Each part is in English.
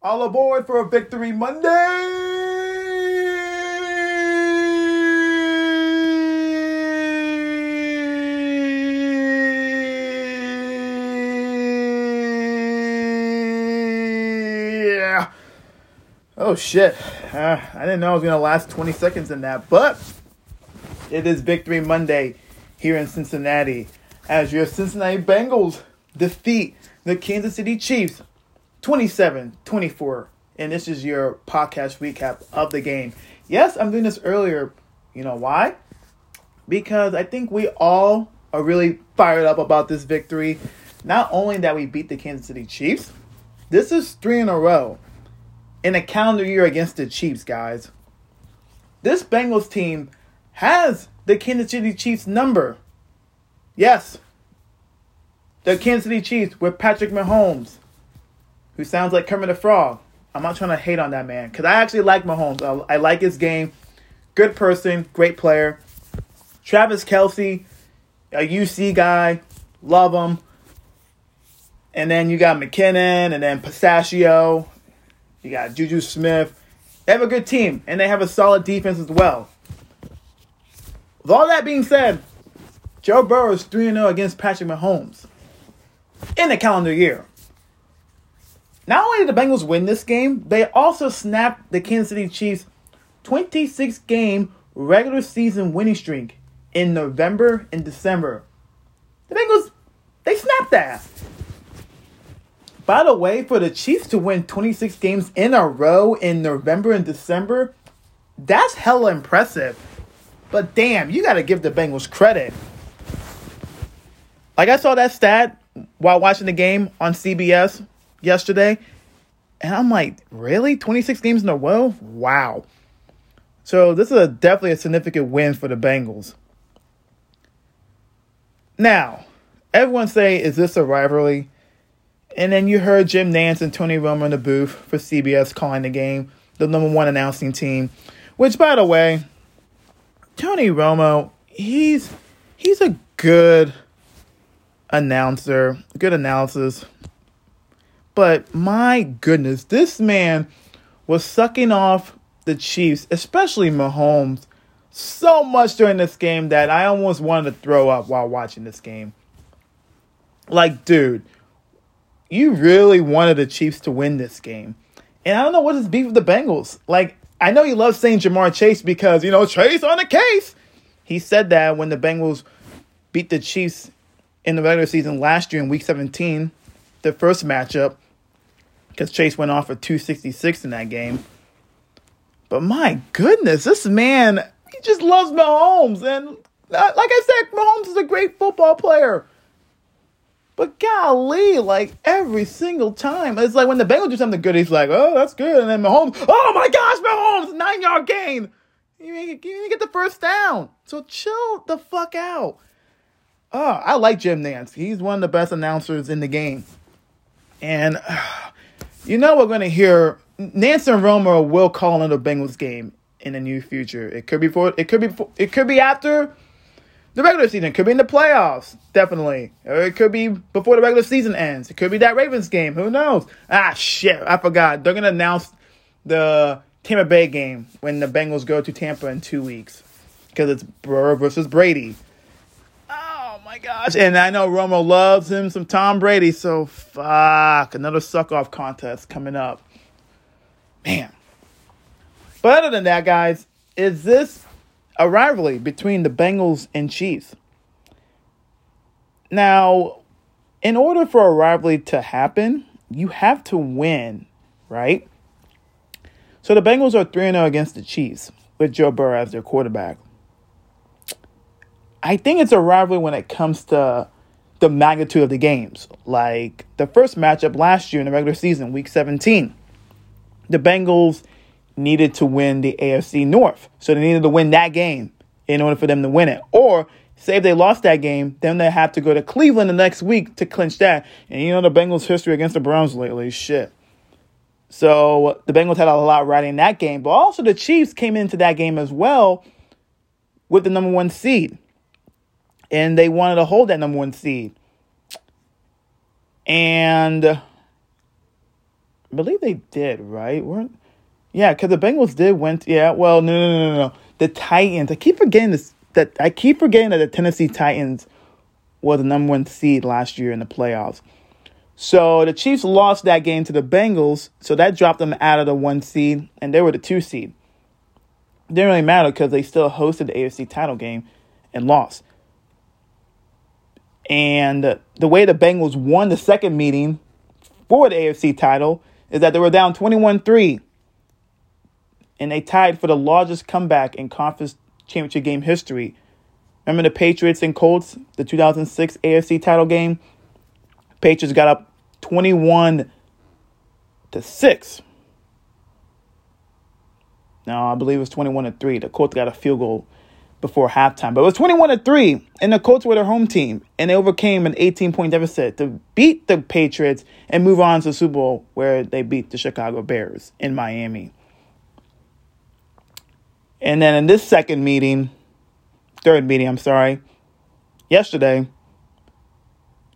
All aboard for a Victory Monday! Yeah. Oh shit. Uh, I didn't know I was going to last 20 seconds in that, but it is Victory Monday here in Cincinnati as your Cincinnati Bengals defeat the Kansas City Chiefs 27 24. And this is your podcast recap of the game. Yes, I'm doing this earlier. You know why? Because I think we all are really fired up about this victory. Not only that we beat the Kansas City Chiefs, this is three in a row in a calendar year against the Chiefs, guys. This Bengals team has the Kansas City Chiefs number. Yes. The Kansas City Chiefs with Patrick Mahomes, who sounds like Kermit the Frog. I'm not trying to hate on that man because I actually like Mahomes. I, I like his game. Good person, great player. Travis Kelce, a UC guy, love him. And then you got McKinnon and then Pistachio. You got Juju Smith. They have a good team and they have a solid defense as well. With all that being said, Joe Burrow is 3 0 against Patrick Mahomes in the calendar year. Not only did the Bengals win this game, they also snapped the Kansas City Chiefs 26 game regular season winning streak in November and December. The Bengals, they snapped that. By the way, for the Chiefs to win 26 games in a row in November and December, that's hella impressive. But damn, you got to give the Bengals credit. Like I saw that stat while watching the game on CBS yesterday, and I'm like, really? 26 games in a row? Wow. So this is a, definitely a significant win for the Bengals. Now, everyone say, is this a rivalry? And then you heard Jim Nantz and Tony Romo in the booth for CBS calling the game, the number one announcing team. Which, by the way, Tony Romo, he's he's a good announcer, good analysis. But my goodness, this man was sucking off the Chiefs, especially Mahomes, so much during this game that I almost wanted to throw up while watching this game. Like, dude, you really wanted the Chiefs to win this game. And I don't know what is beef with the Bengals. Like, I know you love saying Ja'Marr Chase because, you know, Chase on the case. He said that when the Bengals beat the Chiefs in the regular season last year in week 17, the first matchup, because Chase went off for 266 in that game. But my goodness, this man, he just loves Mahomes. And like I said, Mahomes is a great football player. But golly, like every single time, it's like when the Bengals do something good, he's like, "Oh, that's good," and then Mahomes, "Oh my gosh, Mahomes, nine yard gain." You didn't get the first down, so chill the fuck out. Oh, I like Jim Nantz. He's one of the best announcers in the game, and uh, you know we're going to hear Nantz and Romo will call in the Bengals game in the near future. It could be for it could be for, it could be after the regular season. It could be in the playoffs, definitely. Or it could be before the regular season ends. It could be that Ravens game. Who knows? Ah, shit. I forgot. They're to announce the Tampa Bay game when the Bengals go to Tampa in two weeks because it's Burrow versus Brady. My gosh. And I know Romo loves him some Tom Brady, so fuck. Another suck off contest coming up. Man. But other than that, guys, is this a rivalry between the Bengals and Chiefs. Now, in order for a rivalry to happen, you have to win, right? So the Bengals are 3 0 against the Chiefs with Joe Burrow as their quarterback. I think it's a rivalry when it comes to the magnitude of the games. Like the first matchup last year in the regular season, week 17, the Bengals needed to win the AFC North. So they needed to win that game in order for them to win it. Or say if they lost that game, then they have to go to Cleveland the next week to clinch that. And you know the Bengals' history against the Browns lately, shit. So the Bengals had a lot riding in that game, but also the Chiefs came into that game as well with the number one seed. And they wanted to hold that number one seed. And I believe they did, right? weren't Yeah, because the Bengals did win. Yeah, well, no, no, no, no, no. The Titans. I keep forgetting this. That I keep forgetting that the Tennessee Titans were the number one seed last year in the playoffs. So the Chiefs lost that game to the Bengals, so that dropped them out of the one seed, and they were the two seed. didn't really matter because they still hosted the AFC title game and lost. And the way the Bengals won the second meeting for the AFC title is that they were down 21 3. And they tied for the largest comeback in conference championship game history. Remember the Patriots and Colts, the 2006 AFC title game? Patriots got up 21 to 6. No, I believe it was 21 to 3. The Colts got a field goal before halftime. But it was 21 to 3, and the Colts were their home team, and they overcame an 18 point deficit to beat the Patriots and move on to the Super Bowl, where they beat the Chicago Bears in Miami. And then in this second meeting, third meeting, I'm sorry, yesterday,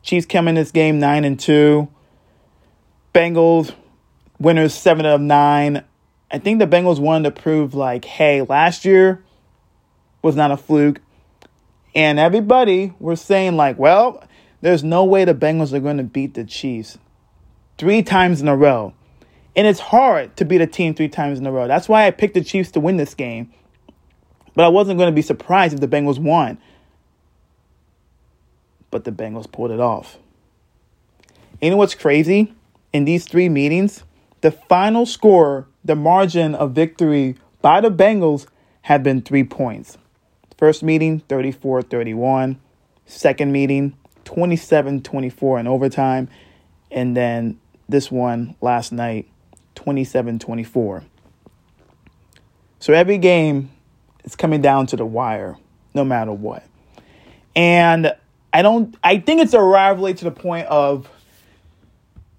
Chiefs came in this game 9 and 2. Bengals winners 7 of 9. I think the Bengals wanted to prove like, hey, last year was not a fluke. And everybody was saying, like, well, there's no way the Bengals are going to beat the Chiefs three times in a row. And it's hard to beat a team three times in a row. That's why I picked the Chiefs to win this game. But I wasn't going to be surprised if the Bengals won. But the Bengals pulled it off. You know what's crazy? In these three meetings, the final score, the margin of victory by the Bengals, had been three points. First meeting, 34 31. Second meeting, 27 24 in overtime. And then this one last night, 27 24. So every game is coming down to the wire, no matter what. And I don't, I think it's a rivalry to the point of,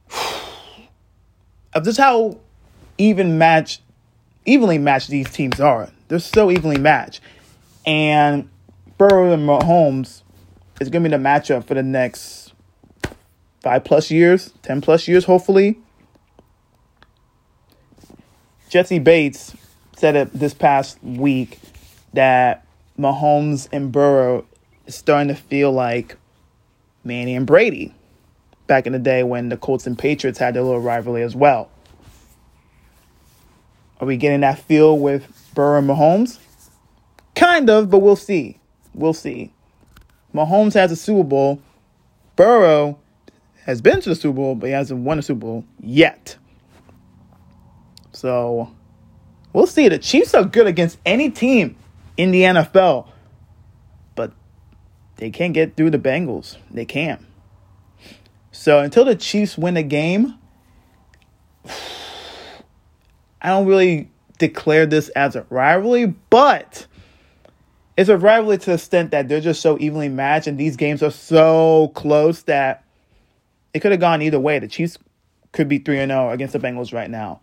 of just how even match, evenly matched these teams are. They're so evenly matched. And Burrow and Mahomes is going to be the matchup for the next five plus years, 10 plus years, hopefully. Jessie Bates said it this past week that Mahomes and Burrow is starting to feel like Manny and Brady back in the day when the Colts and Patriots had their little rivalry as well. Are we getting that feel with Burrow and Mahomes? Kind of, but we'll see. We'll see. Mahomes has a Super Bowl. Burrow has been to the Super Bowl, but he hasn't won a Super Bowl yet. So we'll see. The Chiefs are good against any team in the NFL, but they can't get through the Bengals. They can't. So until the Chiefs win a game, I don't really declare this as a rivalry, but it's a rivalry to the extent that they're just so evenly matched and these games are so close that it could have gone either way. The Chiefs could be 3 0 against the Bengals right now.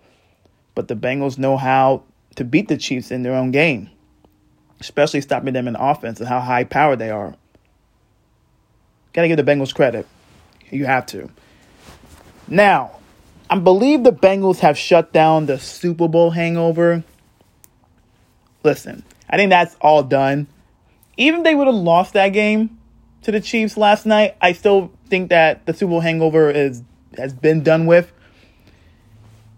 But the Bengals know how to beat the Chiefs in their own game, especially stopping them in offense and how high powered they are. Got to give the Bengals credit. You have to. Now, I believe the Bengals have shut down the Super Bowl hangover. Listen, I think that's all done. Even if they would have lost that game to the Chiefs last night, I still think that the Super Bowl hangover is has been done with.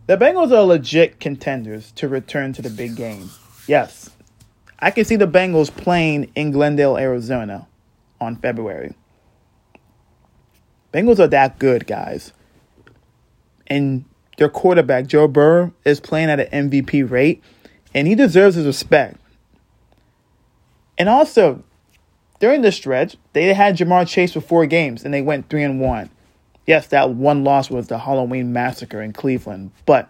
The Bengals are legit contenders to return to the big game. Yes, I can see the Bengals playing in Glendale, Arizona on February. Bengals are that good, guys. And their quarterback, Joe Burrow, is playing at an MVP rate, and he deserves his respect. And also, during this stretch, they had Ja'Marr Chase for four games and they went three and one. Yes, that one loss was the Halloween massacre in Cleveland, but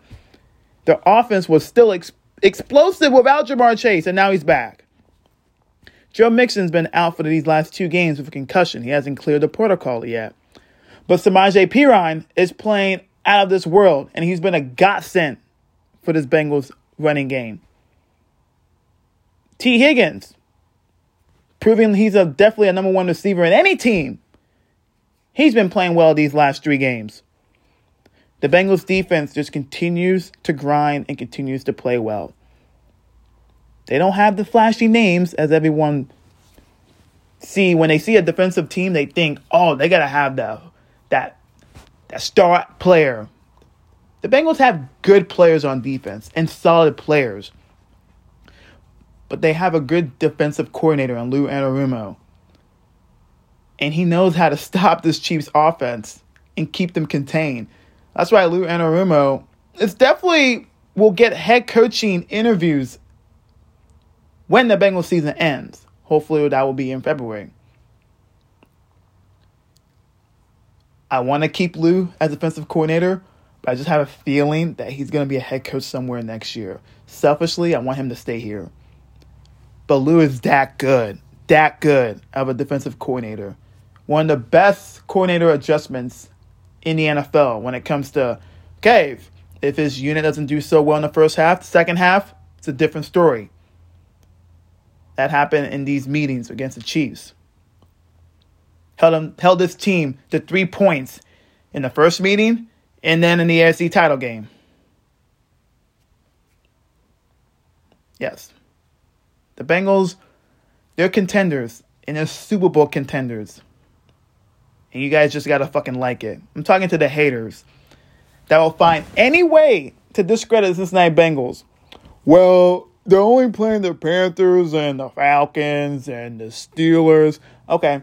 their offense was still ex- explosive without Ja'Marr Chase, and now he's back. Joe Mixon's been out for these last two games with a concussion. He hasn't cleared the protocol yet. But Samaje Perine is playing out of this world, and he's been a godsend for this Bengals running game. Tee Higgins proving he's a definitely a number one receiver in any team. He's been playing well these last three games. The Bengals defense just continues to grind and continues to play well. They don't have the flashy names as everyone see when they see a defensive team, they think, oh, they gotta have the that that star player. The Bengals have good players on defense and solid players. But they have a good defensive coordinator in Lou Anarumo. And he knows how to stop this Chiefs offense and keep them contained. That's why Lou Anarumo is definitely will get head coaching interviews when the Bengals season ends. Hopefully, that will be in February. I want to keep Lou as defensive coordinator, but I just have a feeling that he's going to be a head coach somewhere next year. Selfishly, I want him to stay here. But Lou is that good, that good of a defensive coordinator. One of the best coordinator adjustments in the NFL when it comes to, okay, if his unit doesn't do so well in the first half, the second half, it's a different story that happened in these meetings against the Chiefs. Held, him, held this team to three points in the first meeting and then in the AFC title game. Yes. The Bengals, they're contenders and they're Super Bowl contenders. And you guys just gotta fucking like it. I'm talking to the haters that will find any way to discredit the Cincinnati Bengals. Well, they're only playing the Panthers and the Falcons and the Steelers. Okay.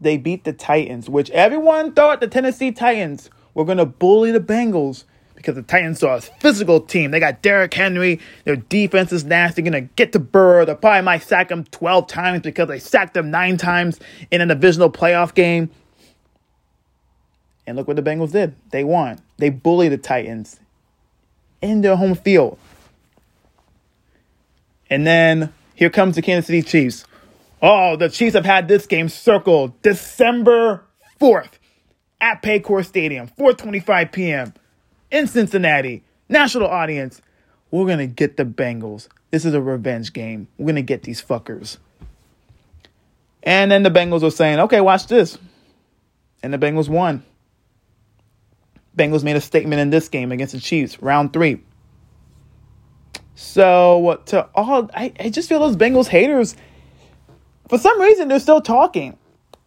They beat the Titans, which everyone thought the Tennessee Titans were going to bully the Bengals because the Titans are a physical team. They got Derrick Henry. Their defense is nasty. They're going to get to Burrow. They probably might sack him 12 times because they sacked him nine times in a divisional playoff game. And look what the Bengals did. They won. They bullied the Titans in their home field. And then here comes the Kansas City Chiefs. Oh, the Chiefs have had this game circled December 4th at Paycor Stadium, 4:25 p.m. in Cincinnati. National audience. We're going to get the Bengals. This is a revenge game. We're going to get these fuckers. And then the Bengals were saying, "Okay, watch this." And the Bengals won. Bengals made a statement in this game against the Chiefs, round 3. So to all, I, I just feel those Bengals haters, for some reason, they're still talking.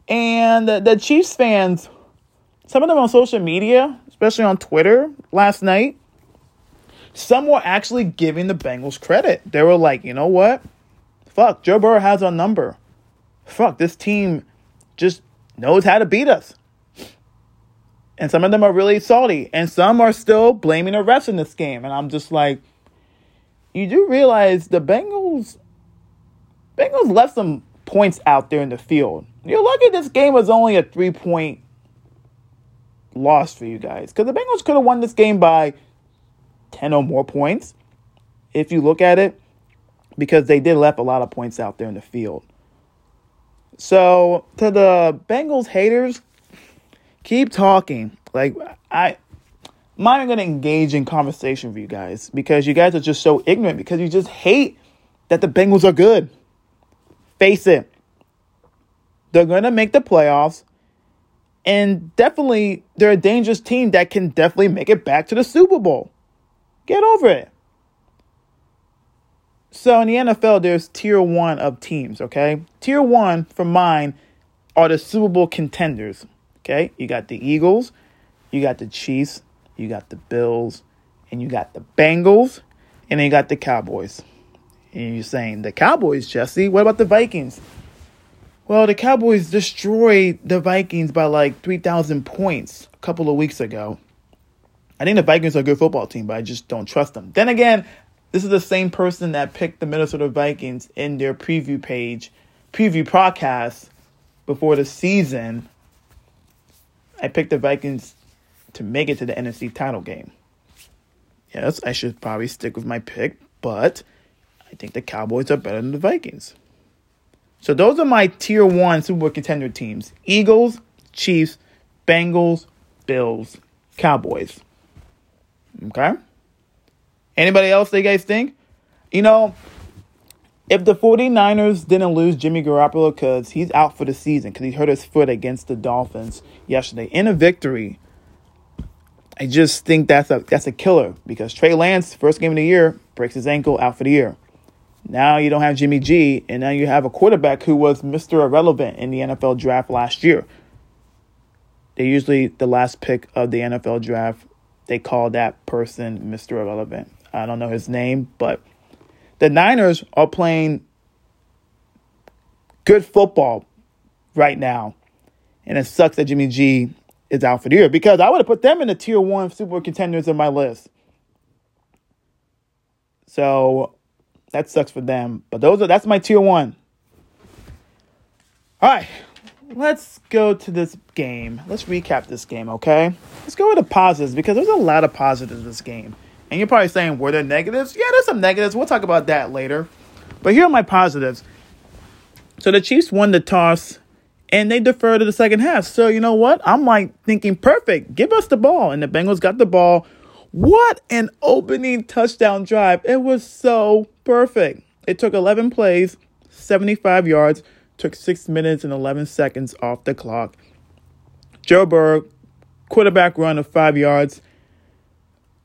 And the, the Chiefs fans, some of them on social media, especially on Twitter last night, some were actually giving the Bengals credit. They were like, you know what? Fuck, Joe Burrow has our number. Fuck, this team just knows how to beat us. And some of them are really salty. And some are still blaming the refs in this game. And I'm just like, you do realize the Bengals Bengals left some points out there in the field. You're lucky this game was only a three point loss for you guys because the Bengals could have won this game by 10 or more points if you look at it because they did left a lot of points out there in the field. So to the Bengals haters, keep talking. Like I I'm not even going to engage in conversation with you guys because you guys are just so ignorant because you just hate that the Bengals are good. Face it. They're going to make the playoffs. And definitely, they're a dangerous team that can definitely make it back to the Super Bowl. Get over it. So in the NFL, there's tier one of teams, okay? Tier one, for mine, are the Super Bowl contenders, okay? You got the Eagles, you got the Chiefs, you got the Bills, and you got the Bengals, and then you got the Cowboys. And you're saying, the Cowboys, Jesse? What about the Vikings? Well, the Cowboys destroyed the Vikings by like 3,000 points a couple of weeks ago. I think the Vikings are a good football team, but I just don't trust them. Then again, this is the same person that picked the Minnesota Vikings in their preview page, preview podcast before the season. I picked the Vikings to make it to the NFC title game. Yes, I should probably stick with my pick, but I think the Cowboys are better than the Vikings. So those are my tier one Super Bowl contender teams Eagles, Chiefs, Bengals, Bills, Cowboys. Okay? Anybody else you guys think? You know, if the 49ers didn't lose Jimmy Garoppolo because he's out for the season because he hurt his foot against the Dolphins yesterday in a victory, I just think that's a that's a killer because Trey Lance, first game of the year, breaks his ankle out for the year. Now you don't have Jimmy G, and now you have a quarterback who was Mr. Irrelevant in the NFL draft last year. They usually the last pick of the NFL draft, they call that person Mr. Irrelevant. I don't know his name, but the Niners are playing good football right now. And it sucks that Jimmy G is out for the year because I would have put them in the tier one Super Bowl contenders on my list. So that sucks for them. But those are that's my tier one. All right, let's go to this game. Let's recap this game, okay? Let's go with the positives because there's a lot of positives in this game. And you're probably saying, were there negatives? Yeah, there's some negatives. We'll talk about that later. But here are my positives. So the Chiefs won the toss and they deferred to the second half. So you know what? I'm like thinking, perfect. Give us the ball. And the Bengals got the ball. What an opening touchdown drive. It was so perfect. It took 11 plays, 75 yards, took 6 minutes and 11 seconds off the clock. Joe Burrow, quarterback run of 5 yards.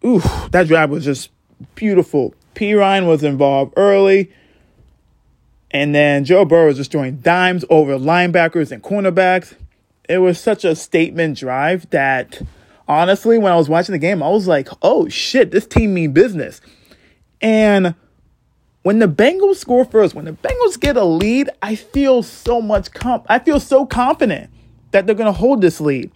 Ooh, that drive was just beautiful. Perine was involved early. And then Joe Burrow was just throwing dimes over linebackers and cornerbacks. It was such a statement drive that honestly, when I was watching the game, I was like, oh shit, this team mean business. And when the Bengals score first, when the Bengals get a lead, I feel so much comp I feel so confident that they're gonna hold this lead.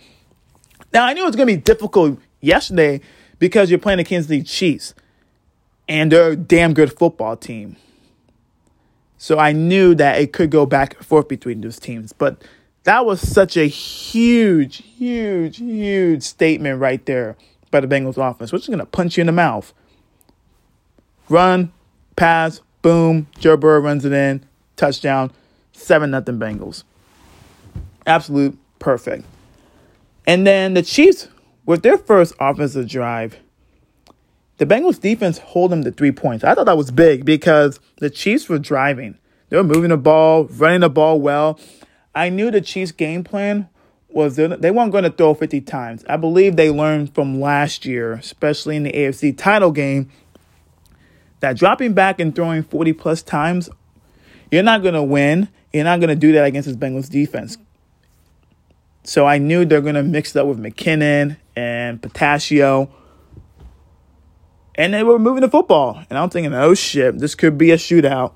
Now I knew it was gonna be difficult yesterday because you're playing the Kansas City Chiefs. And they're a damn good football team. So I knew that it could go back and forth between those teams. But that was such a huge, huge, huge statement right there by the Bengals offense, which is going to punch you in the mouth. Run, pass, boom, Joe Burrow runs it in, touchdown, 7 nothing Bengals. Absolute perfect. And then the Chiefs, with their first offensive drive, the Bengals defense hold them to three points. I thought that was big because the Chiefs were driving. They were moving the ball, running the ball well. I knew the Chiefs' game plan was they weren't going to throw 50 times. I believe they learned from last year, especially in the AFC title game, that dropping back and throwing 40 plus times, you're not going to win. You're not going to do that against this Bengals defense. So I knew they're going to mix it up with McKinnon and Pascal. And they were moving the football. And I'm thinking, oh shit, this could be a shootout.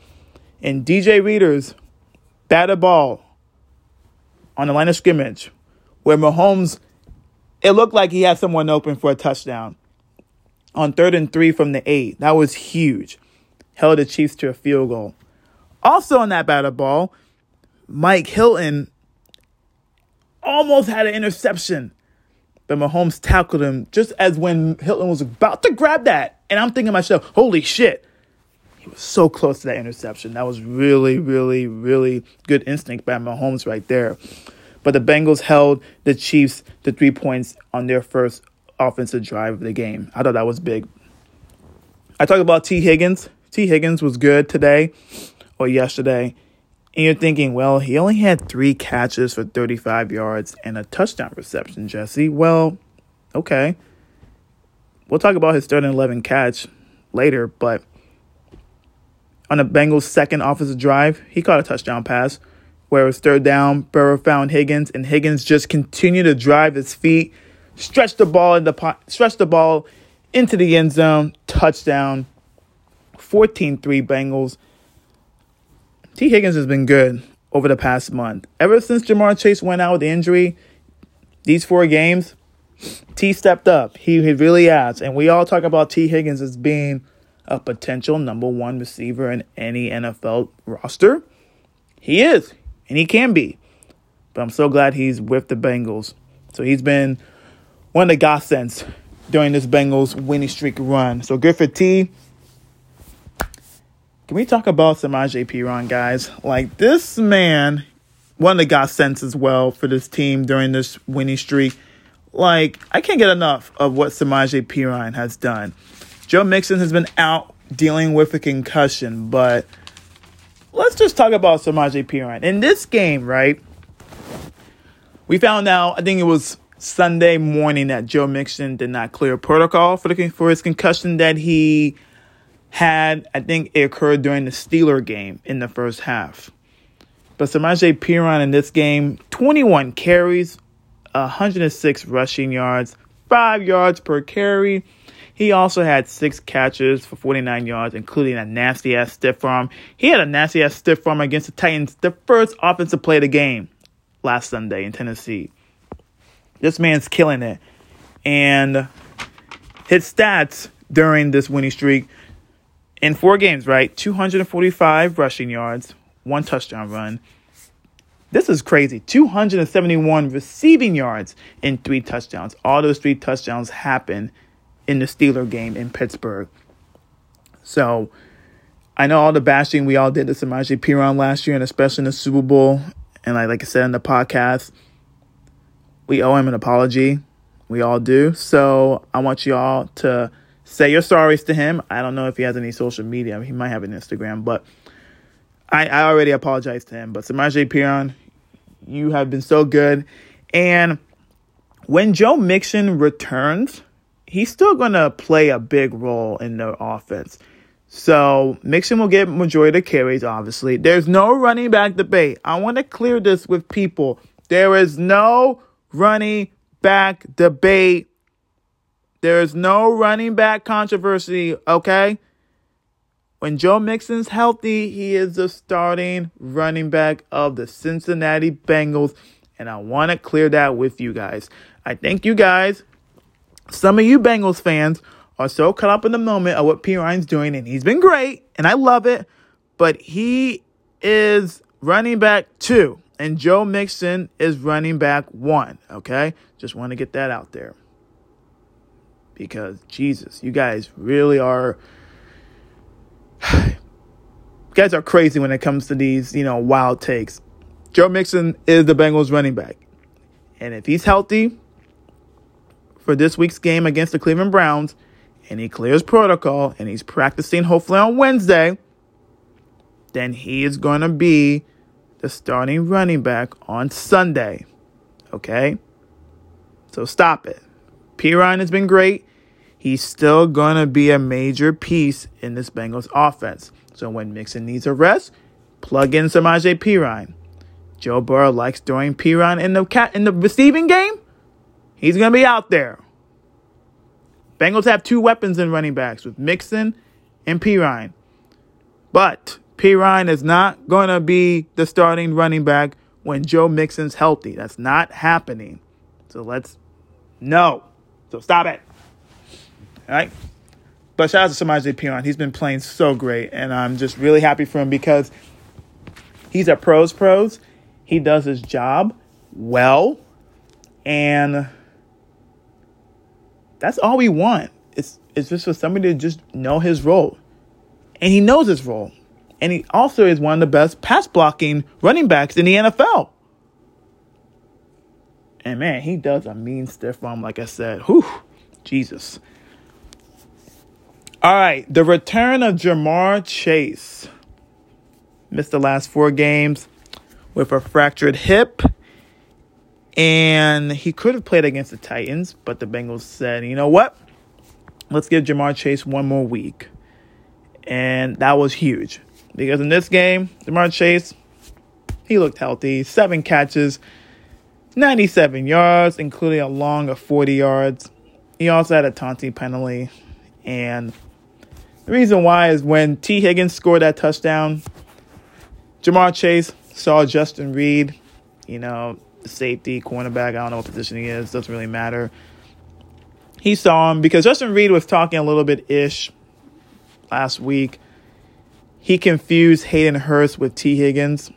And DJ Reader's batted ball on the line of scrimmage where Mahomes, it looked like he had someone open for a touchdown on third and three from the eight. That was huge. Held the Chiefs to a field goal. Also on that batted ball, Mike Hilton almost had an interception. But Mahomes tackled him just as when Hilton was about to grab that. And I'm thinking to myself, holy shit. He was so close to that interception. That was really, really, really good instinct by Mahomes right there. But the Bengals held the Chiefs to three points on their first offensive drive of the game. I thought that was big. I talked about Tee Higgins. Tee Higgins was good today or yesterday. And you're thinking, well, he only had three catches for 35 yards and a touchdown reception, Jesse. Well, okay. We'll talk about his third and 11 catch later, but on the Bengals' second offensive drive, he caught a touchdown pass where it was third down. Burrow found Higgins, and Higgins just continued to drive his feet, stretch the ball in the stretch the ball into the end zone, touchdown. 14-3 Bengals. Tee Higgins has been good over the past month. Ever since Ja'Marr Chase went out with the injury, these four games, T stepped up. He, he really has. And we all talk about Tee Higgins as being a potential number one receiver in any NFL roster. He is, and he can be. But I'm so glad he's with the Bengals. So he's been one of the godsends during this Bengals winning streak run. So for T. Can we talk about Samaje Perine, guys? Like this man, one of the godsends as well for this team during this winning streak. Like I can't get enough of what Samaje Perine has done. Joe Mixon has been out dealing with a concussion, but let's just talk about Samaje Perine. In this game, right, we found out, I think it was Sunday morning that Joe Mixon did not clear protocol for the for his concussion that he had. I think it occurred during the Steeler game in the first half. But Samaje Perine in this game, 21 carries, 106 rushing yards, five yards per carry. He also had six catches for 49 yards, including a nasty ass stiff arm. He had a nasty ass stiff arm against the Titans, the first offensive play of the game last Sunday in Tennessee. This man's killing it. And his stats during this winning streak in four games, right? 245 rushing yards, one touchdown run. This is crazy. 271 receiving yards in three touchdowns. All those three touchdowns happened in the Steeler game in Pittsburgh. So I know all the bashing we all did to Samaje Perine last year, and especially in the Super Bowl. And like, like I said in the podcast, we owe him an apology. We all do. So I want you all to say your sorries to him. I don't know if he has any social media. He might have an Instagram, but I, I already apologized to him. But Samaje Perine, you have been so good. And when Joe Mixon returns, he's still going to play a big role in the offense. So Mixon will get majority of carries, obviously. There's no running back debate. I want to clear this with people. There is no running back debate. There is no running back controversy, okay? When Joe Mixon's healthy, he is the starting running back of the Cincinnati Bengals. And I want to clear that with you guys. I think you guys, some of you Bengals fans, are so caught up in the moment of what Perine's doing, and he's been great, and I love it. But he is running back two and Joe Mixon is running back one. Okay, just want to get that out there because Jesus, you guys really are. guys are crazy when it comes to these, you know, wild takes. Joe Mixon is the Bengals running back. And if he's healthy for this week's game against the Cleveland Browns and he clears protocol and he's practicing hopefully on Wednesday, then he is going to be the starting running back on Sunday. Okay? So stop it. Perine has been great. He's still going to be a major piece in this Bengals offense. So when Mixon needs a rest, plug in Samaje Perine. Joe Burrow likes throwing Perine in the cat in the receiving game. He's going to be out there. Bengals have two weapons in running backs with Mixon and Perine. But Perine is not going to be the starting running back when Joe Mixon's healthy. That's not happening. So let's no. So stop it. All right. But shout out to Samaje Perine. He's been playing so great, and I'm just really happy for him because he's a pros pros. He does his job well, and that's all we want. It's it's just for somebody to just know his role, and he knows his role and he also is one of the best pass blocking running backs in the NFL. And man, he does a mean stiff arm, like I said. Whew, Jesus. All right, the return of Ja'Marr Chase. Missed the last four games with a fractured hip. And he could have played against the Titans, but the Bengals said, you know what? Let's give Ja'Marr Chase one more week. And that was huge. Because in this game, Ja'Marr Chase, he looked healthy. Seven catches, 97 yards, including a long of 40 yards. He also had a taunting penalty. And the reason why is when Tee Higgins scored that touchdown, Ja'Marr Chase saw Justin Reid, you know, safety, cornerback, I don't know what position he is, doesn't really matter. He saw him because Justin Reid was talking a little bit ish last week he confused Hayden Hurst with Tee Higgins,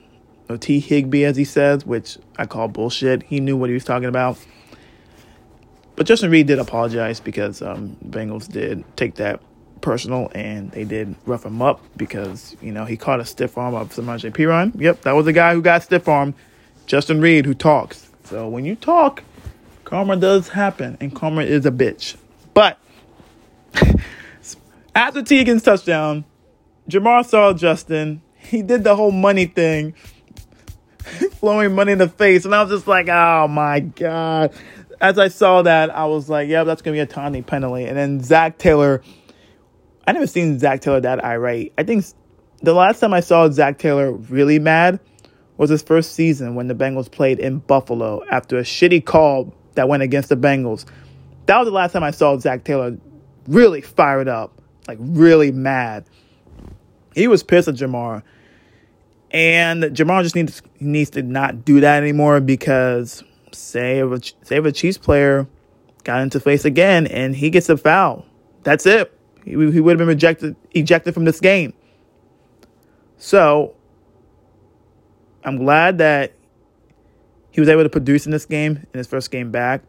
or T. Higby, as he says, which I call bullshit. He knew what he was talking about. But Justin Reid did apologize because um, Bengals did take that personal and they did rough him up because, you know, he caught a stiff arm of Samaje Perine. Yep, that was the guy who got stiff arm, Justin Reid, who talks. So when you talk, karma does happen, and karma is a bitch. But after Tegan's touchdown, Ja'Marr saw Justin. He did the whole money thing, flowing money in the face, and I was just like, "Oh my god!" as I saw that, I was like, yeah, that's gonna be a Tawny penalty. And then Zac Taylor, I never seen Zac Taylor that irate. I think the last time I saw Zac Taylor really mad was his first season when the Bengals played in Buffalo after a shitty call that went against the Bengals. That was the last time I saw Zac Taylor really fired up, like really mad. He was pissed at Ja'Marr. And Ja'Marr just needs needs to not do that anymore because say if a, say a Chiefs player got into face again and he gets a foul, that's it. He, he would have been rejected, ejected from this game. So I'm glad that he was able to produce in this game in his first game back.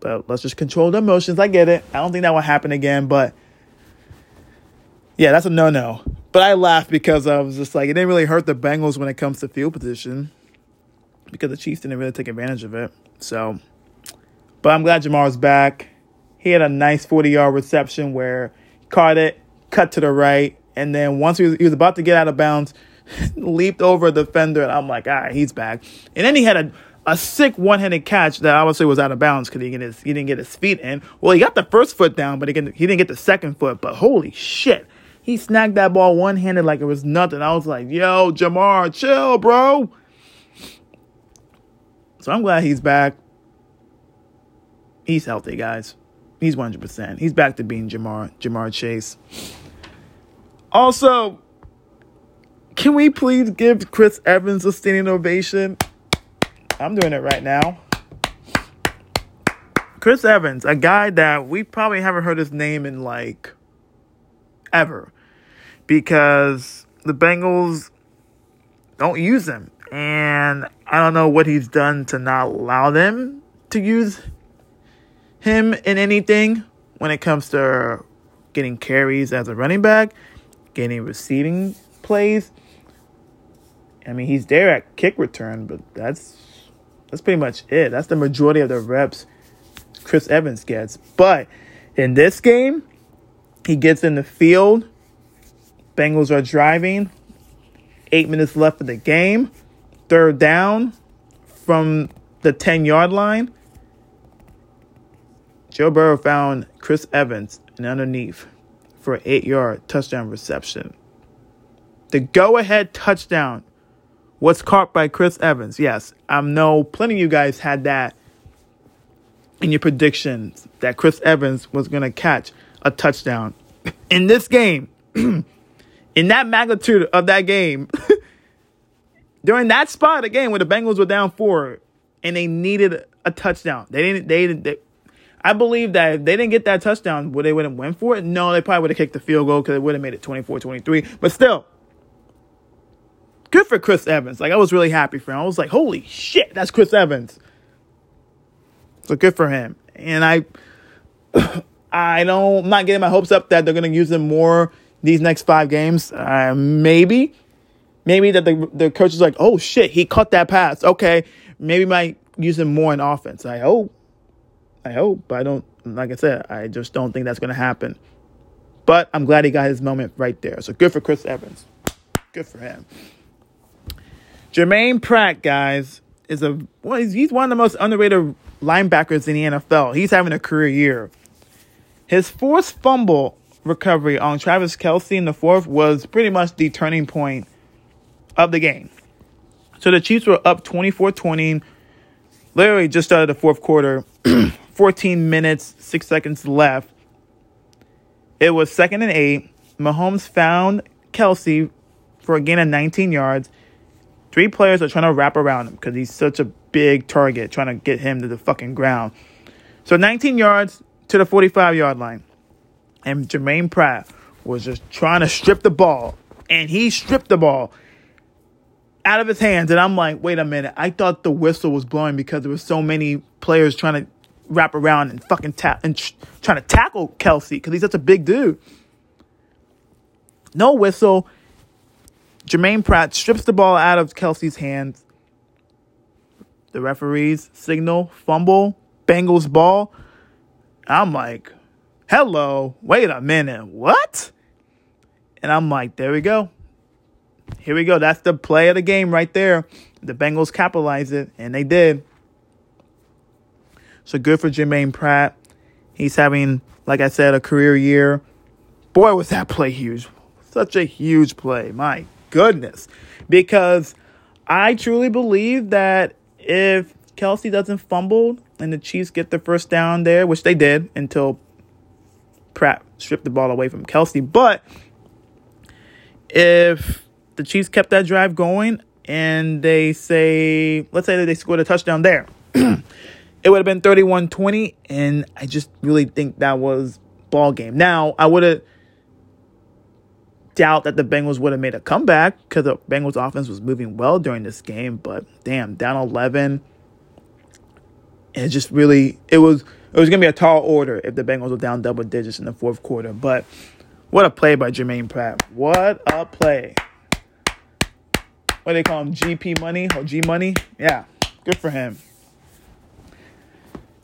But let's just control the emotions. I get it. I don't think that will happen again, but yeah, that's a no no. But I laughed because I was just like, it didn't really hurt the Bengals when it comes to field position because the Chiefs didn't really take advantage of it. So, but I'm glad Ja'Marr's back. He had a nice 40 yard reception where he caught it, cut to the right, and then once he was, he was about to get out of bounds, leaped over a defender, and I'm like, all right, he's back. And then he had a a sick one-handed catch that I would say was out of bounds because he, he didn't get his feet in. Well, he got the first foot down, but he didn't get the second foot. But holy shit, he snagged that ball one-handed like it was nothing. I was like, yo, Ja'Marr, chill, bro. So I'm glad he's back. He's healthy, guys. He's 100%. He's back to being Jamar, Ja'Marr Chase. Also, can we please give Chris Evans a standing ovation? I'm doing it right now. Chris Evans, a guy that we probably haven't heard his name in like ever because the Bengals don't use him. And I don't know what he's done to not allow them to use him in anything when it comes to getting carries as a running back, getting receiving plays. I mean, he's there at kick return, but that's that's pretty much it. That's the majority of the reps Chris Evans gets. But in this game, he gets in the field. Bengals are driving. Eight minutes left of the game. Third down from the 10 yard line. Joe Burrow found Chris Evans and underneath for an eight yard touchdown reception. The go ahead touchdown was caught by Chris Evans. Yes, I know plenty of you guys had that in your predictions that Chris Evans was going to catch a touchdown. In this game, in that magnitude of that game, during that spot again where the Bengals were down four and they needed a touchdown, they didn't. They, they I believe that if they didn't get that touchdown, would they would have went for it? No, they probably would have kicked the field goal because it would have made it 24-23. But still, good for Chris Evans. Like I was really happy for him. I was like, holy shit, that's Chris Evans. So good for him. And I I don't I'm not getting my hopes up that they're gonna use him more these next five games. Uh, maybe. Maybe that the the coach is like, oh shit, he caught that pass. Okay. Maybe might use him more in offense. I hope. I hope. I don't like I said, I just don't think that's gonna happen. But I'm glad he got his moment right there. So good for Chris Evans. Good for him. Germaine Pratt, guys, is a well, he's one of the most underrated linebackers in the NFL. He's having a career year. His fourth fumble recovery on Travis Kelce in the fourth was pretty much the turning point of the game. So the Chiefs were up 24-20. Literally just started the fourth quarter. 14 minutes, 6 seconds left. It was second and 8. Mahomes found Kelce for a gain of 19 yards. Three players are trying to wrap around him because he's such a big target, trying to get him to the fucking ground. So 19 yards to the 45 yard line. And Germaine Pratt was just trying to strip the ball. And he stripped the ball out of his hands. And I'm like, wait a minute. I thought the whistle was blowing because there were so many players trying to wrap around and fucking tap and tr- trying to tackle Kelce because he's such a big dude. No whistle. Germaine Pratt strips the ball out of Kelce's hands. The referees signal fumble, Bengals ball. I'm like, hello, wait a minute, what? And I'm like, there we go. Here we go. That's the play of the game right there. The Bengals capitalized it, and they did. So good for Germaine Pratt. He's having, like I said, a career year. Boy, was that play huge. Such a huge play. My goodness. Because I truly believe that if Kelce doesn't fumble and the Chiefs get the first down there, which they did until Pratt stripped the ball away from Kelce. But if the Chiefs kept that drive going and they say, let's say that they scored a touchdown there, it would have been 31 20. And I just really think that was ball game. Now, I would have doubt that the Bengals would have made a comeback because the Bengals offense was moving well during this game. But damn, down 11. It just really, it was it was going to be a tall order if the Bengals were down double digits in the fourth quarter. But what a play by Germaine Pratt. What a play. What do they call him? GP money or G money? Yeah, good for him.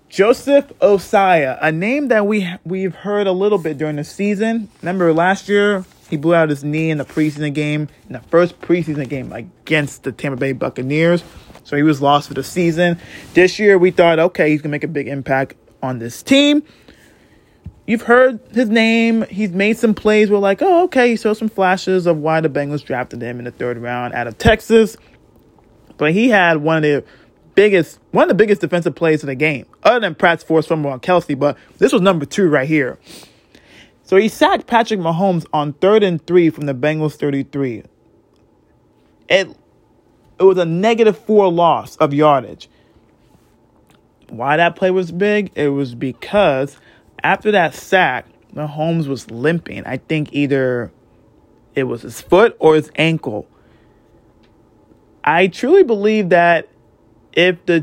Joseph Ossai, a name that we we've heard a little bit during the season. Remember last year he blew out his knee in the preseason game, in the first preseason game against the Tampa Bay Buccaneers. So he was lost for the season. This year we thought, okay, he's gonna make a big impact on this team. You've heard his name. He's made some plays. We're like, oh, okay. He showed some flashes of why the Bengals drafted him in the third round out of Texas. But he had one of the biggest, one of the biggest defensive plays in the game, other than Pratt's force fumble on Kelce. But this was number two right here. So he sacked Patrick Mahomes on third and three from the Bengals 33. It, it was a negative four loss of yardage. Why that play was big? It was because after that sack, Mahomes was limping. I think either it was his foot or his ankle. I truly believe that if the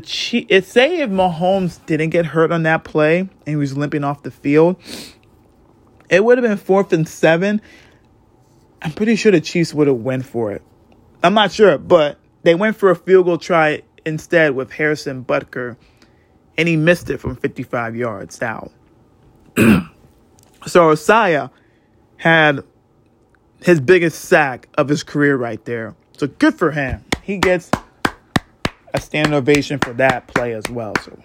if say if Mahomes didn't get hurt on that play and he was limping off the field, it would have been fourth and seven. I'm pretty sure the Chiefs would have went for it. I'm not sure, but they went for a field goal try instead with Harrison Butker and he missed it from 55 yards out. so Ossai had his biggest sack of his career right there. So good for him. He gets a standing ovation for that play as well. So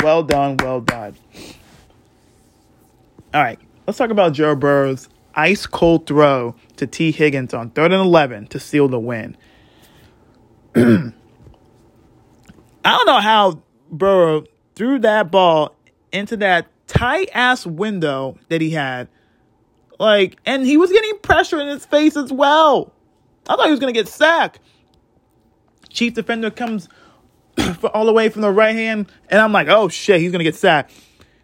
well done, well done. All right, let's talk about Joe Burrow's ice cold throw to Tee Higgins on third and 11 to seal the win. I don't know how Burrow threw that ball into that tight ass window that he had. Like, and he was getting pressure in his face as well. I thought he was going to get sacked. Chief defender comes all the way from the right hand, and I'm like, oh shit, he's going to get sacked.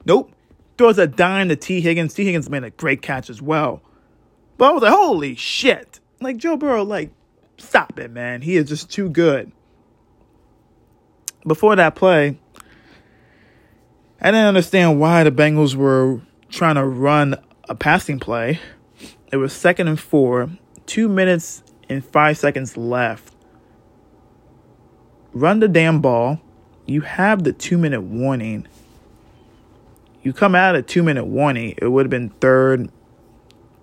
Nope. Throws a dime to Tee Higgins. Tee Higgins made a great catch as well. But I was like, holy shit. Like, Joe Burrow, like, stop it, man. He is just too good before that play, I didn't understand why the Bengals were trying to run a passing play. It was second and four, two minutes and five seconds left. Run the damn ball. You have the two minute warning. You come out at two minute warning, it would have been third,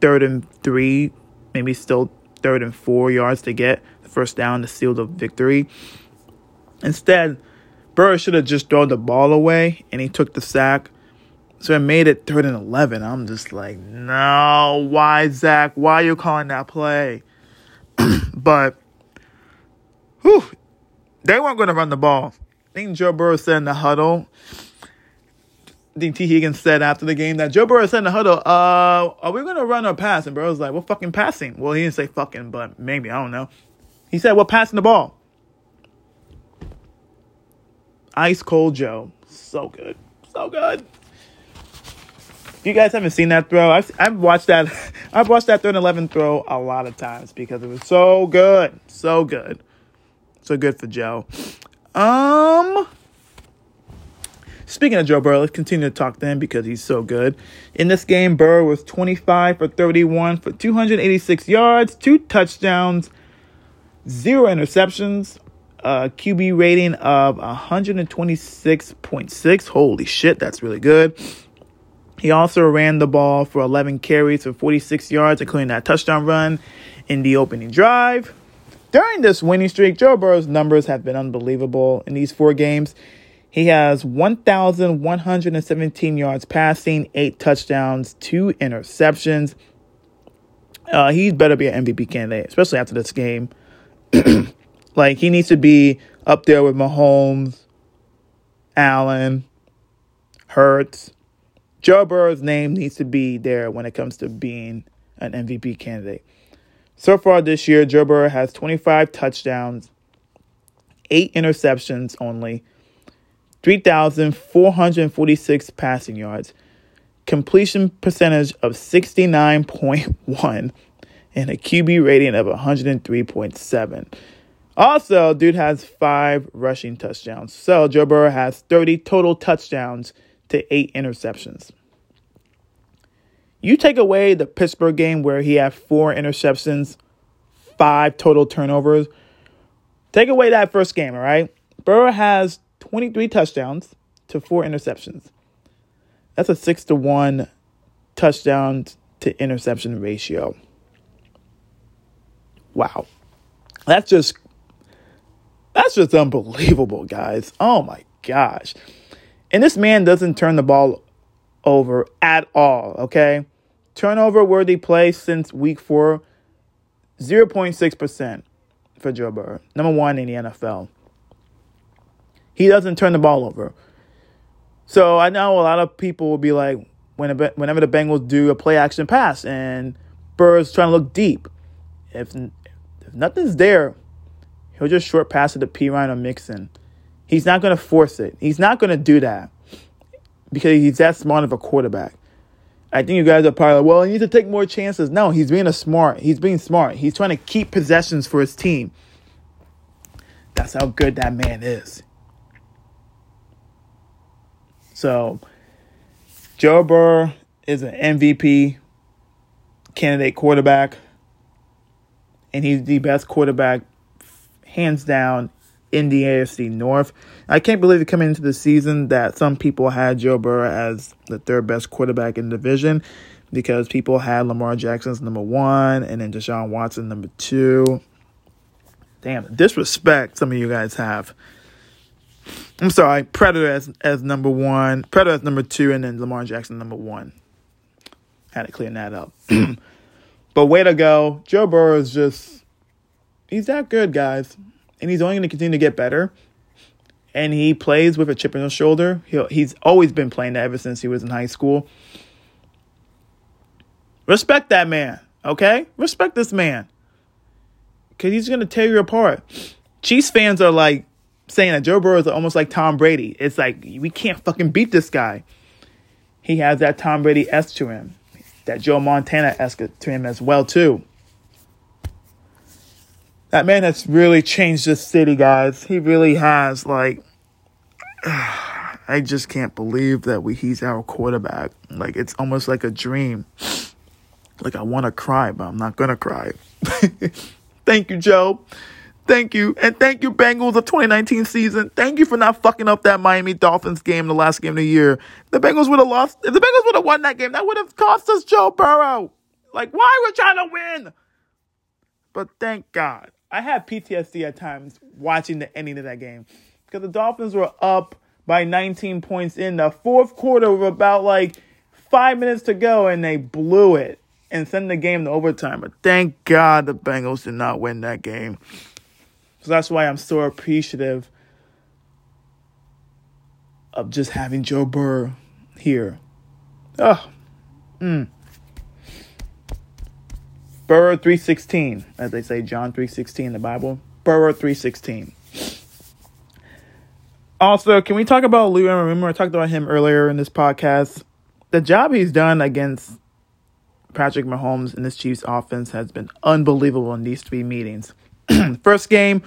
third and three, maybe still third and four yards to get the first down to seal the victory. Instead, Burrow should have just thrown the ball away and he took the sack. So it made it third and 11. I'm just like, no, why, Zac? Why are you calling that play? but, whew, they weren't going to run the ball. I think Joe Burrow said in the huddle, I think Tee Higgins said after the game that Joe Burrow said in the huddle, uh, are we going to run or pass? And Burrow's like, we're fucking passing. Well, he didn't say fucking, but maybe, I don't know. He said, we're passing the ball. Ice Cold Joe. So good. So good. If you guys haven't seen that throw, I've, I've watched that. I've watched that third and 11 throw a lot of times because it was so good. So good. So good for Joe. Um. Speaking of Joe Burrow, let's continue to talk to him because he's so good. In this game, Burrow was 25 for 31 for 286 yards, two touchdowns, zero interceptions, a QB rating of 126.6. Holy shit, that's really good. He also ran the ball for 11 carries for 46 yards, including that touchdown run in the opening drive. During this winning streak, Joe Burrow's numbers have been unbelievable in these four games. He has 1,117 yards passing, eight touchdowns, two interceptions. Uh, he better be an MVP candidate, especially after this game. like, he needs to be up there with Mahomes, Allen, Hurts. Joe Burrow's name needs to be there when it comes to being an MVP candidate. So far this year, Joe Burrow has 25 touchdowns, eight interceptions only, 3,446 passing yards, completion percentage of 69.1, and a QB rating of 103.7. Also, dude has five rushing touchdowns. So Joe Burrow has 30 total touchdowns to eight interceptions. You take away the Pittsburgh game where he had four interceptions, five total turnovers. Take away that first game, all right? Burrow has 23 touchdowns to four interceptions. That's a six to one touchdown to interception ratio. Wow. That's just that's just unbelievable, guys. Oh my gosh. And this man doesn't turn the ball over at all, okay? Turnover worthy play since week four 0.6% for Joe Burrow, number one in the NFL. He doesn't turn the ball over. So I know a lot of people will be like, whenever the Bengals do a play action pass and Burrow's trying to look deep, if, if nothing's there, he'll just short pass it to Perine or Mixon. He's not going to force it. He's not going to do that because he's that smart of a quarterback. I think you guys are probably like, well, he needs to take more chances. No, he's being a smart. He's being smart. He's trying to keep possessions for his team. That's how good that man is. So, Joe Burr is an MVP candidate quarterback, and he's the best quarterback, hands down, in the AFC North. I can't believe it coming into the season that some people had Joe Burrow as the third best quarterback in the division because people had Lamar Jackson's number one and then Deshaun Watson number two. Damn, disrespect some of you guys have. I'm sorry, Predator as, as number one, Predator as number two, and then Lamar Jackson number one. Had to clean that up. but way to go. Joe Burrow is just, he's that good, guys and he's only going to continue to get better. And he plays with a chip on his shoulder. he he's always been playing that ever since he was in high school. Respect that man, okay? Respect this man. Because he's going to tear you apart. Chiefs fans are like saying that Joe Burrow is almost like Tom Brady. It's like, we can't fucking beat this guy. He has that Tom Brady S to him, that Joe Montana S to him as well, too. That man has really changed this city, guys. He really has. Like, I just can't believe that we he's our quarterback. Like, it's almost like a dream. Like, I want to cry, but I'm not gonna cry. thank you, Joe. Thank you. And thank you, Bengals of 2019 season. Thank you for not fucking up that Miami Dolphins game, the last game of the year. The Bengals would have lost. If the Bengals would have won that game, that would have cost us Joe Burrow. Like, why we're trying to win? But thank God. I had PTSD at times watching the ending of that game because the Dolphins were up by 19 points in the fourth quarter with about like five minutes to go and they blew it and sent the game to overtime. But thank God the Bengals did not win that game. So that's why I'm so appreciative of just having Joe Burr here. Oh, mm. Burrow 316, as they say, John 316 in the Bible. Burrow 316. Also, can we talk about Lou Anarumo, I talked about him earlier in this podcast. The job he's done against Patrick Mahomes and this Chiefs offense has been unbelievable in these three meetings. First game,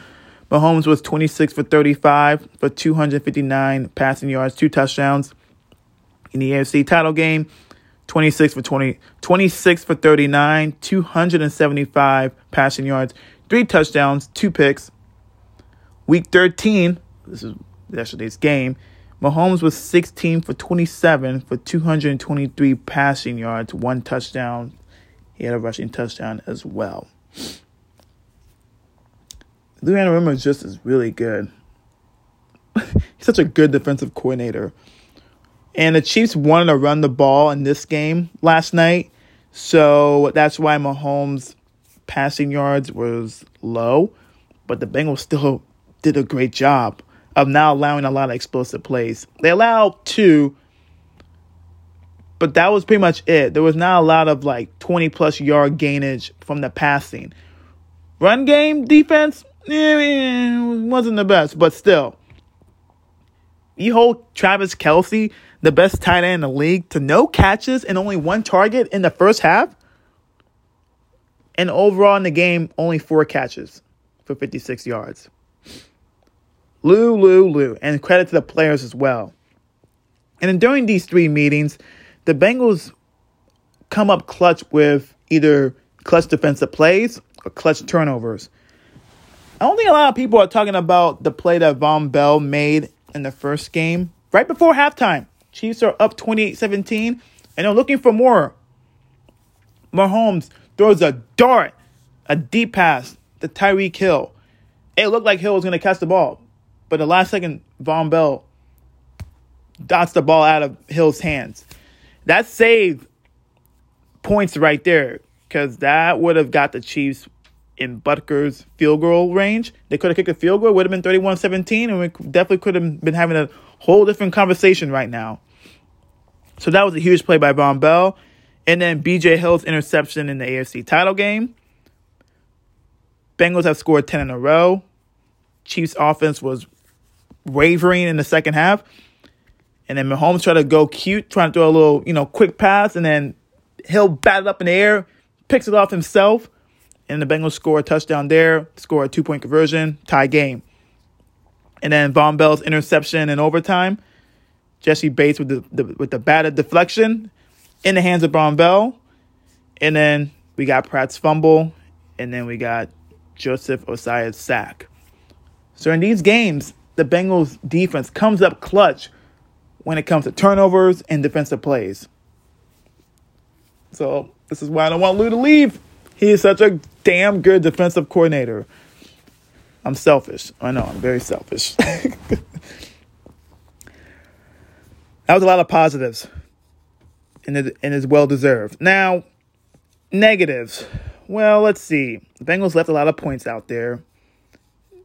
Mahomes was 26 for 35 for 259 passing yards, two touchdowns. In the AFC title game, 26 for 20, 26 for 39, 275 passing yards, three touchdowns, two picks. Week 13, this is yesterday's game, Mahomes was 16 for 27 for 223 passing yards, one touchdown. He had a rushing touchdown as well. Lou Anarumo just is really good. He's such a good defensive coordinator. And the Chiefs wanted to run the ball in this game last night. So that's why Mahomes' passing yards was low. But the Bengals still did a great job of now allowing a lot of explosive plays. They allowed two, but that was pretty much it. There was not a lot of like 20 plus yard gainage from the passing. Run game defense eh, wasn't the best, but still. You hold Travis Kelce, the best tight end in the league, to no catches and only one target in the first half. And overall in the game, only four catches for 56 yards. Lou, Lou, Lou. And credit to the players as well. And then during these three meetings, the Bengals come up clutch with either clutch defensive plays or clutch turnovers. I don't think a lot of people are talking about the play that Vonn Bell made in the first game right before halftime. Chiefs are up 28-17 and they're looking for more. Mahomes throws a dart, a deep pass to Tyreek Hill. It looked like Hill was going to catch the ball, but the last second, Vonn Bell dots the ball out of Hill's hands. That saved points right there because that would have got the Chiefs in Butker's field goal range. They could have kicked a field goal, it would have been 31 17, and we definitely could have been having a whole different conversation right now. So that was a huge play by Vonn Bell. And then BJ Hill's interception in the AFC title game. Bengals have scored 10 in a row. Chiefs offense was wavering in the second half. And then Mahomes tried to go cute, trying to throw a little, you know, quick pass, and then Hill batted up in the air, picks it off himself, and the Bengals score a touchdown there, score a two point conversion, tie game. And then Vonn Bell's interception in overtime. Jessie Bates with the, the with the batted deflection in the hands of Vonn Bell. And then we got Pratt's fumble, and then we got Joseph Ossai's sack. So in these games, the Bengals defense comes up clutch when it comes to turnovers and defensive plays. So this is why I don't want Lou to leave. He is such a damn good defensive coordinator. I'm selfish. I know, I'm very selfish. that was a lot of positives. And, it, and it's well deserved. Now, negatives. Well, let's see. The Bengals left a lot of points out there.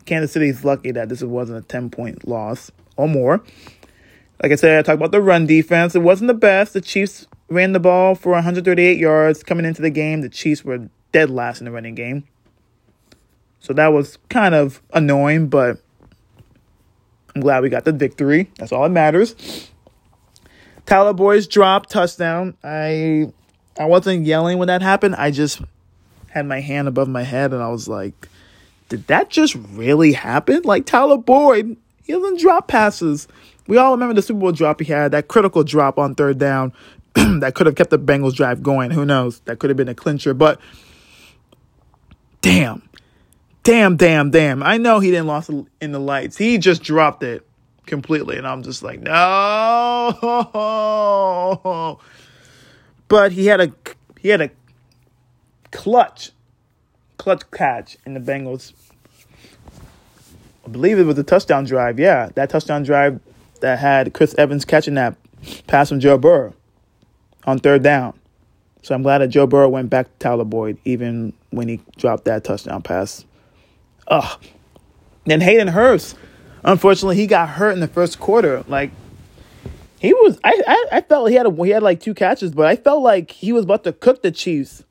Kansas City's lucky that this wasn't a 10 point loss or more. Like I said, I talked about the run defense. It wasn't the best. The Chiefs ran the ball for 138 yards coming into the game. The Chiefs were dead last in the running game. So that was kind of annoying, but I'm glad we got the victory. That's all that matters. Tyler Boyd's drop touchdown. I I wasn't yelling when that happened. I just had my hand above my head and I was like, did that just really happen? Like Tyler Boyd, he doesn't drop passes. We all remember the Super Bowl drop he had, that critical drop on third down that could have kept the Bengals drive going. Who knows? That could have been a clincher, but damn. Damn, damn, damn. I know he didn't lost in the lights. He just dropped it completely. And I'm just like, no. But he had a he had a clutch, clutch catch in the Bengals. I believe it was a touchdown drive. Yeah, that touchdown drive that had Chris Evans catching that pass from Joe Burrow on third down. So I'm glad that Joe Burrow went back to Tyler Boyd even when he dropped that touchdown pass. Ugh. Then Hayden Hurst, unfortunately, he got hurt in the first quarter. Like he was, I, I, I felt he had a, he had like two catches, but I felt like he was about to cook the Chiefs.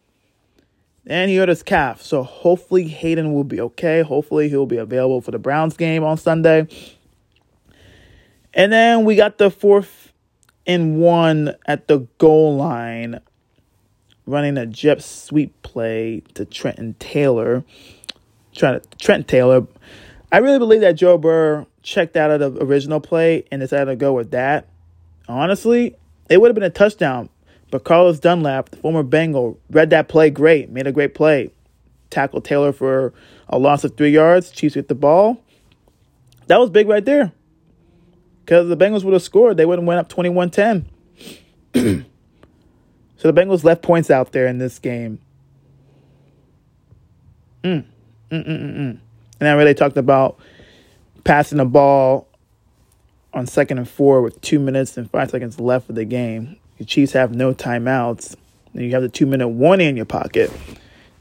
And he hurt his calf. So hopefully Hayden will be okay. Hopefully he'll be available for the Browns game on Sunday. And then we got the fourth and one at the goal line, running a jet sweep play to Trenton Taylor. Trying to Trent Taylor. I really believe that Joe Burr checked out of the original play and decided to go with that. Honestly, it would have been a touchdown, but Carlos Dunlap, the former Bengal, read that play great, made a great play. Tackled Taylor for a loss of three yards. Chiefs get the ball. That was big right there. Because the Bengals would have scored, they would have went up 21-10. so the Bengals left points out there in this game. Mm. Mm-mm-mm. And I really talked about passing the ball on second and four with two minutes and five seconds left of the game. The Chiefs have no timeouts. And you have the two minute warning in your pocket.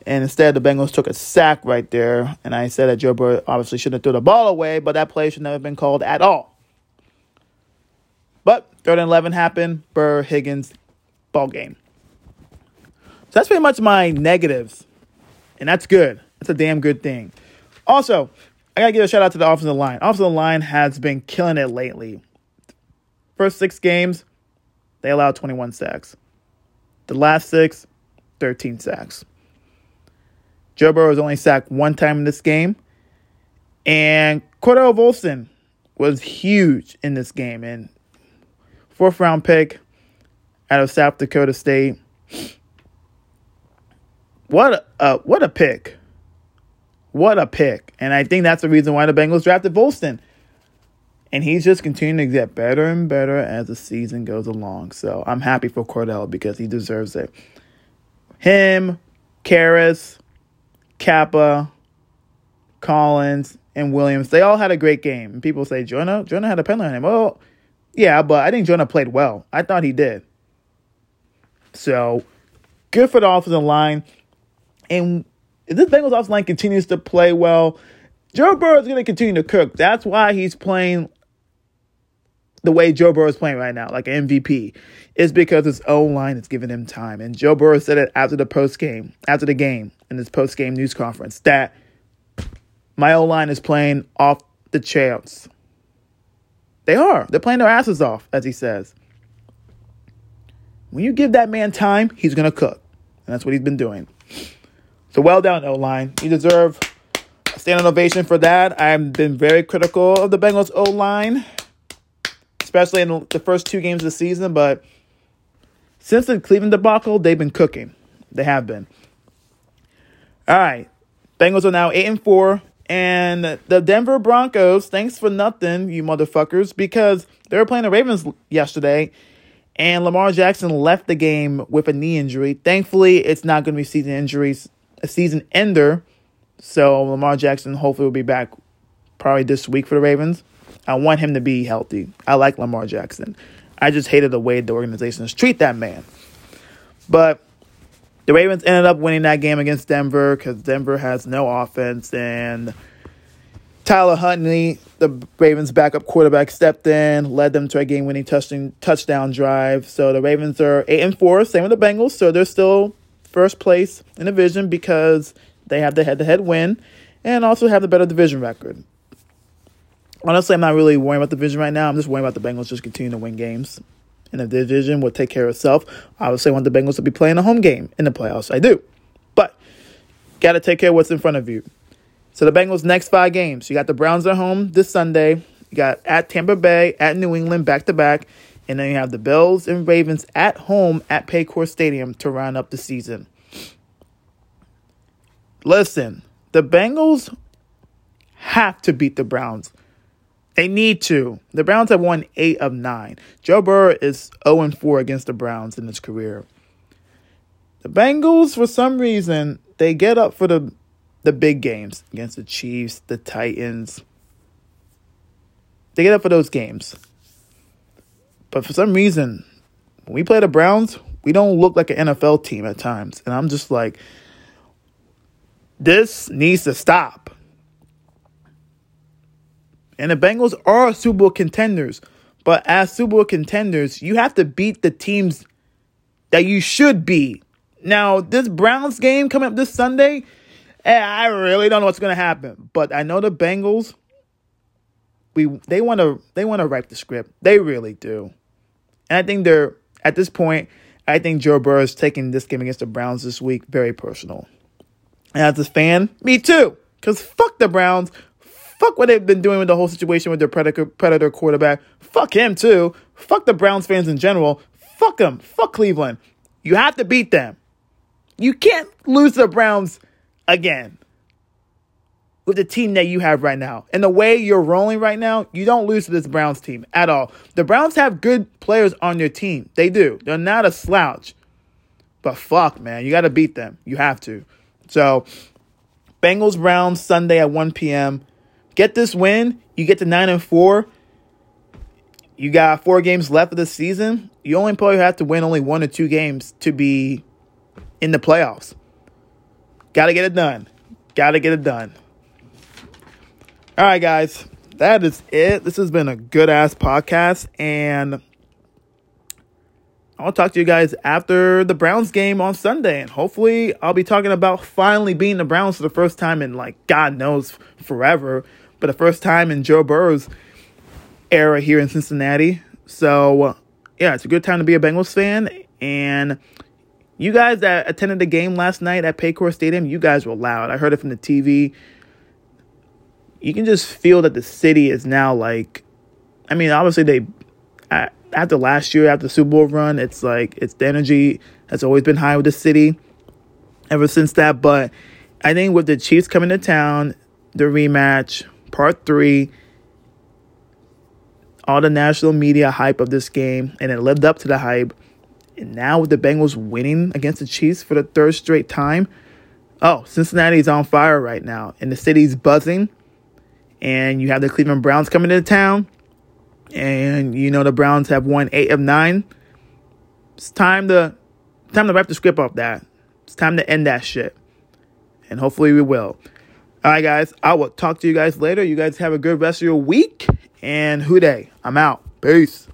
And instead, the Bengals took a sack right there. And I said that Joe Burrow obviously shouldn't have threw the ball away, but that play should never have been called at all. But third and 11 happened. Burr, Higgins, ball game. So that's pretty much my negatives. And that's good. That's a damn good thing. Also, I gotta give a shout out to the offensive line. Offensive line has been killing it lately. First six games, they allowed 21 sacks. The last six, 13 sacks. Joe Burrow was only sacked one time in this game. And Cordell Volson was huge in this game. And fourth round pick out of South Dakota State. What a uh, what a pick. What a pick. And I think that's the reason why the Bengals drafted Volson. And he's just continuing to get better and better as the season goes along. So I'm happy for Cordell because he deserves it. Him, Karras, Cappa, Collins, and Williams, they all had a great game. And people say, Jonah, Jonah had a penalty on him. Well, yeah, but I think Jonah played well. I thought he did. So good for the offensive line. And if this Bengals offensive line continues to play well, Joe Burrow is going to continue to cook. That's why he's playing the way Joe Burrow is playing right now, like an MVP, is because his own line is giving him time. And Joe Burrow said it after the post game, after the game, in his post game news conference, that my own line is playing off the charts. They are. They're playing their asses off, as he says. When you give that man time, he's going to cook. And that's what he's been doing. So well done, O line. You deserve a standing ovation for that. I've been very critical of the Bengals O line, especially in the first two games of the season. But since the Cleveland debacle, they've been cooking. They have been. All right, Bengals are now eight and four, and the Denver Broncos. Thanks for nothing, you motherfuckers, because they were playing the Ravens yesterday, and Lamar Jackson left the game with a knee injury. Thankfully, it's not going to be season injuries a season ender. So Lamar Jackson hopefully will be back probably this week for the Ravens. I want him to be healthy. I like Lamar Jackson. I just hated the way the organizations treat that man. But the Ravens ended up winning that game against Denver because Denver has no offense. And Tyler Huntley, the Ravens' backup quarterback, stepped in, led them to a game-winning touchdown touchdown drive. So the Ravens are eight and four, same with the Bengals. So they're still first place in the division because they have the head to head win and also have the better division record. Honestly, I'm not really worrying about the division right now. I'm just worrying about the Bengals just continuing to win games. And the division will take care of itself. I Obviously, I want the Bengals to be playing a home game in the playoffs. I do. But got to take care of what's in front of you. So the Bengals' next five games. You got the Browns at home this Sunday. You got at Tampa Bay, at New England, back to back. And then you have the Bills and Ravens at home at Paycor Stadium to round up the season. Listen, the Bengals have to beat the Browns. They need to. The Browns have won eight of nine. Joe Burrow is 0 4 against the Browns in his career. The Bengals, for some reason, they get up for the the big games against the Chiefs, the Titans. They get up for those games. But for some reason, when we play the Browns, we don't look like an NFL team at times. And I'm just like, this needs to stop. And the Bengals are Super Bowl contenders. But as Super Bowl contenders, you have to beat the teams that you should be. Now, this Browns game coming up this Sunday, eh, I really don't know what's going to happen. But I know the Bengals, we they want to they want to write the script. They really do. And I think they're, at this point, I think Joe Burrow is taking this game against the Browns this week very personal. And as a fan, me too. Because fuck the Browns. Fuck what they've been doing with the whole situation with their predator, predator quarterback. Fuck him too. Fuck the Browns fans in general. Fuck them. Fuck Cleveland. You have to beat them. You can't lose the Browns again with the team that you have right now. And the way you're rolling right now, you don't lose to this Browns team at all. The Browns have good players on their team. They do. They're not a slouch. But fuck, man, you got to beat them. You have to. So, Bengals Browns Sunday at 1 p.m. Get this win, you get to 9 and 4. you got four games left of the season. You only probably have to win only one or two games to be in the playoffs. Got to get it done. Got to get it done. All right, guys. That is it. This has been a good ass podcast. And I'll talk to you guys after the Browns game on Sunday. And hopefully, I'll be talking about finally beating the Browns for the first time in, like, God knows, forever. But the first time in Joe Burrow's era here in Cincinnati. So, yeah, it's a good time to be a Bengals fan. And you guys that attended the game last night at Paycor Stadium, you guys were loud. I heard it from the TV. You can just feel that the city is now like, I mean, obviously they after last year, after the Super Bowl run, it's like it's the energy has always been high with the city ever since that. But I think with the Chiefs coming to town, the rematch, part three, all the national media hype of this game, and it lived up to the hype. And now with the Bengals winning against the Chiefs for the third straight time, oh, Cincinnati's on fire right now, and the city's buzzing. And you have the Cleveland Browns coming to town, and you know the Browns have won eight of nine. It's time to time to wrap the script off that. It's time to end that shit, and hopefully we will. All right, guys. I will talk to you guys later. You guys have a good rest of your week, and who dey? I'm out. Peace.